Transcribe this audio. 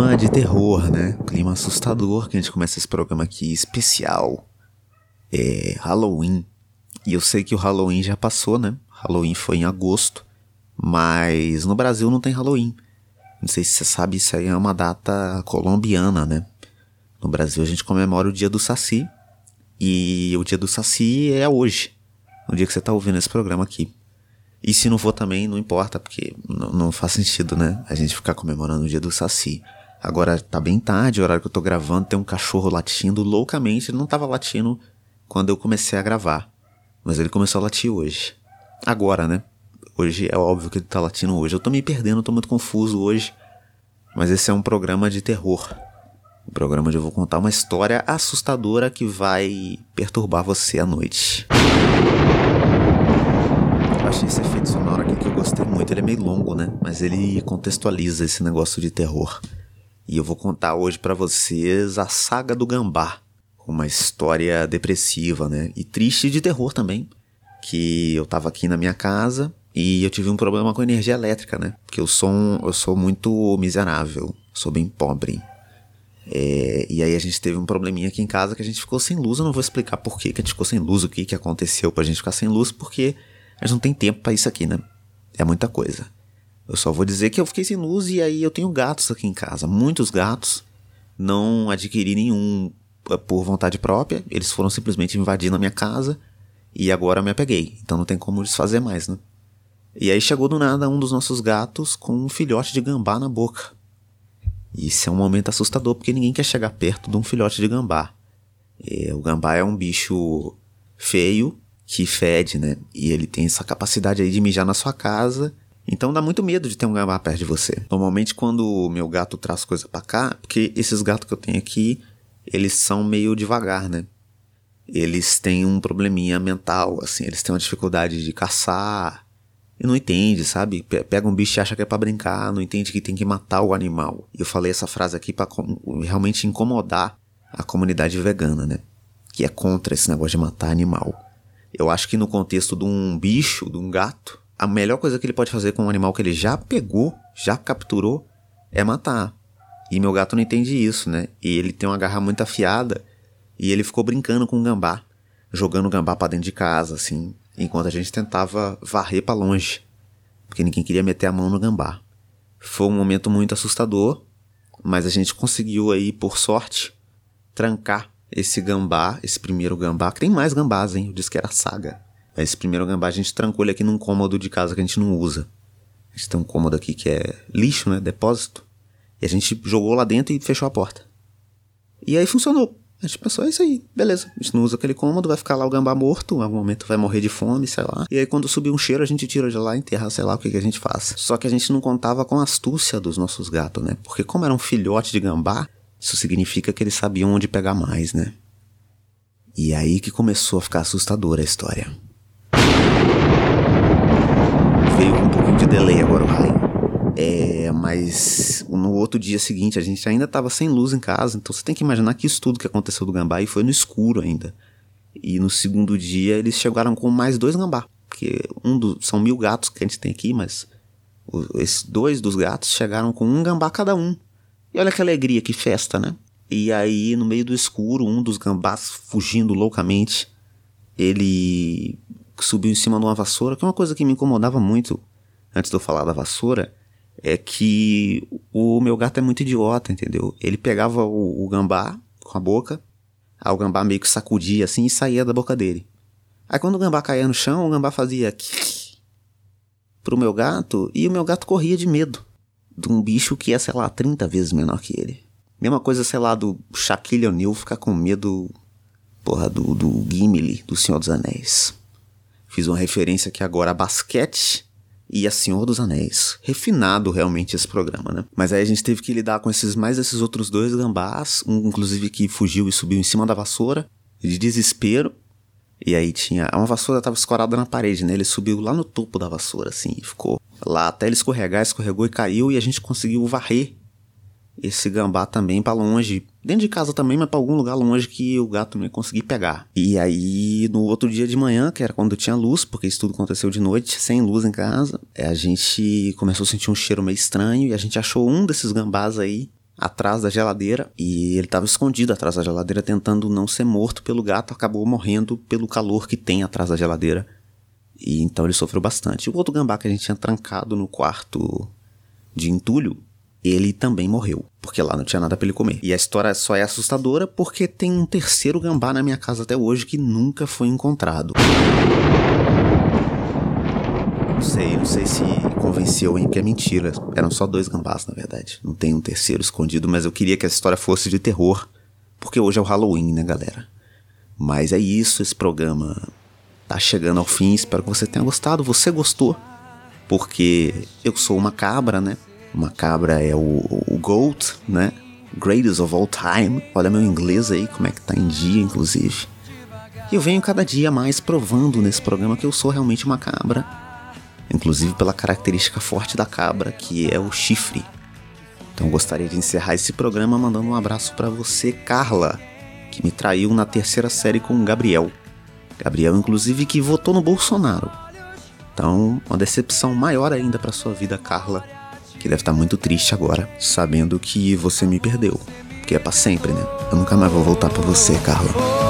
clima de terror, né? Clima assustador que a gente começa esse programa aqui especial. É Halloween. E eu sei que o Halloween já passou, né? Halloween foi em agosto, mas no Brasil não tem Halloween. Não sei se você sabe, isso aí é uma data colombiana, né? No Brasil a gente comemora o dia do Saci. E o dia do Saci é hoje, no dia que você tá ouvindo esse programa aqui. E se não for também, não importa, porque não, não faz sentido, né? A gente ficar comemorando o dia do Saci. Agora tá bem tarde, o horário que eu tô gravando, tem um cachorro latindo loucamente. Ele não tava latindo quando eu comecei a gravar. Mas ele começou a latir hoje. Agora, né? Hoje é óbvio que ele tá latindo hoje. Eu tô me perdendo, tô muito confuso hoje. Mas esse é um programa de terror. Um programa onde eu vou contar uma história assustadora que vai perturbar você à noite achei esse efeito sonoro aqui que eu gostei muito. Ele é meio longo, né? Mas ele contextualiza esse negócio de terror. E eu vou contar hoje para vocês a saga do Gambá. Uma história depressiva, né? E triste de terror também. Que eu tava aqui na minha casa e eu tive um problema com energia elétrica, né? Porque eu sou, um, eu sou muito miserável, sou bem pobre. É, e aí a gente teve um probleminha aqui em casa que a gente ficou sem luz. Eu não vou explicar por que, que a gente ficou sem luz, o que, que aconteceu pra gente ficar sem luz, porque mas não tem tempo para isso aqui, né? É muita coisa. Eu só vou dizer que eu fiquei sem luz e aí eu tenho gatos aqui em casa. Muitos gatos. Não adquiri nenhum eh, por vontade própria. Eles foram simplesmente invadindo a minha casa e agora eu me apeguei. Então não tem como desfazer mais, né? E aí chegou do nada um dos nossos gatos com um filhote de gambá na boca. Isso é um momento assustador porque ninguém quer chegar perto de um filhote de gambá. O gambá é um bicho feio, que fede, né? E ele tem essa capacidade aí de mijar na sua casa. Então dá muito medo de ter um gambá perto de você. Normalmente quando o meu gato traz coisa para cá, porque esses gatos que eu tenho aqui, eles são meio devagar, né? Eles têm um probleminha mental, assim, eles têm uma dificuldade de caçar. E não entende, sabe? Pega um bicho e acha que é pra brincar, não entende que tem que matar o animal. Eu falei essa frase aqui para realmente incomodar a comunidade vegana, né? Que é contra esse negócio de matar animal. Eu acho que no contexto de um bicho, de um gato, a melhor coisa que ele pode fazer com um animal que ele já pegou, já capturou, é matar. E meu gato não entende isso, né? E ele tem uma garra muito afiada e ele ficou brincando com o gambá, jogando o gambá para dentro de casa, assim, enquanto a gente tentava varrer para longe, porque ninguém queria meter a mão no gambá. Foi um momento muito assustador, mas a gente conseguiu aí, por sorte, trancar esse gambá, esse primeiro gambá, que tem mais gambás, hein? Eu disse que era saga. Esse primeiro gambá a gente trancou ele aqui num cômodo de casa que a gente não usa. A gente tem um cômodo aqui que é lixo, né? Depósito. E a gente jogou lá dentro e fechou a porta. E aí funcionou. A gente pensou, é isso aí, beleza. A gente não usa aquele cômodo, vai ficar lá o gambá morto, em algum momento vai morrer de fome, sei lá. E aí quando subir um cheiro, a gente tira de lá, enterra, sei lá o que, que a gente faz. Só que a gente não contava com a astúcia dos nossos gatos, né? Porque como era um filhote de gambá, isso significa que eles sabiam onde pegar mais, né? E aí que começou a ficar assustadora a história. Delay agora o raio. É, mas no outro dia seguinte a gente ainda estava sem luz em casa, então você tem que imaginar que isso tudo que aconteceu do gambá e foi no escuro ainda. E no segundo dia eles chegaram com mais dois gambá, porque um dos são mil gatos que a gente tem aqui, mas esses dois dos gatos chegaram com um gambá cada um. E olha que alegria, que festa, né? E aí, no meio do escuro, um dos gambás fugindo loucamente, ele subiu em cima de uma vassoura, que é uma coisa que me incomodava muito antes de eu falar da vassoura, é que o meu gato é muito idiota, entendeu? Ele pegava o, o gambá com a boca, aí o gambá meio que sacudia assim e saía da boca dele. Aí quando o gambá caía no chão, o gambá fazia pro meu gato e o meu gato corria de medo de um bicho que é, sei lá, 30 vezes menor que ele. Mesma coisa, sei lá, do Shaquille O'Neal ficar com medo, porra, do, do Gimli, do Senhor dos Anéis. Fiz uma referência aqui agora a basquete e a Senhor dos Anéis. Refinado realmente esse programa, né? Mas aí a gente teve que lidar com esses mais esses outros dois gambás, um inclusive que fugiu e subiu em cima da vassoura, de desespero. E aí tinha. Uma vassoura tava escorada na parede, né? Ele subiu lá no topo da vassoura, assim, e ficou lá até ele escorregar, escorregou e caiu, e a gente conseguiu varrer esse gambá também para longe, dentro de casa também, mas para algum lugar longe que o gato não ia conseguir pegar. E aí, no outro dia de manhã, que era quando tinha luz, porque isso tudo aconteceu de noite, sem luz em casa, a gente começou a sentir um cheiro meio estranho e a gente achou um desses gambás aí atrás da geladeira e ele estava escondido atrás da geladeira tentando não ser morto pelo gato, acabou morrendo pelo calor que tem atrás da geladeira. E então ele sofreu bastante. O outro gambá que a gente tinha trancado no quarto de entulho, ele também morreu, porque lá não tinha nada para ele comer. E a história só é assustadora porque tem um terceiro gambá na minha casa até hoje que nunca foi encontrado. Não sei, não sei se convenceu em que é mentira. Eram só dois gambás, na verdade. Não tem um terceiro escondido, mas eu queria que essa história fosse de terror, porque hoje é o Halloween, né, galera? Mas é isso, esse programa tá chegando ao fim. Espero que você tenha gostado. Você gostou? Porque eu sou uma cabra, né? Uma cabra é o, o GOAT, né? Greatest of all time. Olha meu inglês aí, como é que tá em dia, inclusive. E eu venho cada dia mais provando nesse programa que eu sou realmente uma cabra inclusive pela característica forte da cabra, que é o chifre. Então gostaria de encerrar esse programa mandando um abraço para você, Carla, que me traiu na terceira série com o Gabriel. Gabriel, inclusive, que votou no Bolsonaro. Então, uma decepção maior ainda para sua vida, Carla, que deve estar muito triste agora, sabendo que você me perdeu. Que é para sempre, né? Eu nunca mais vou voltar para você, Carla.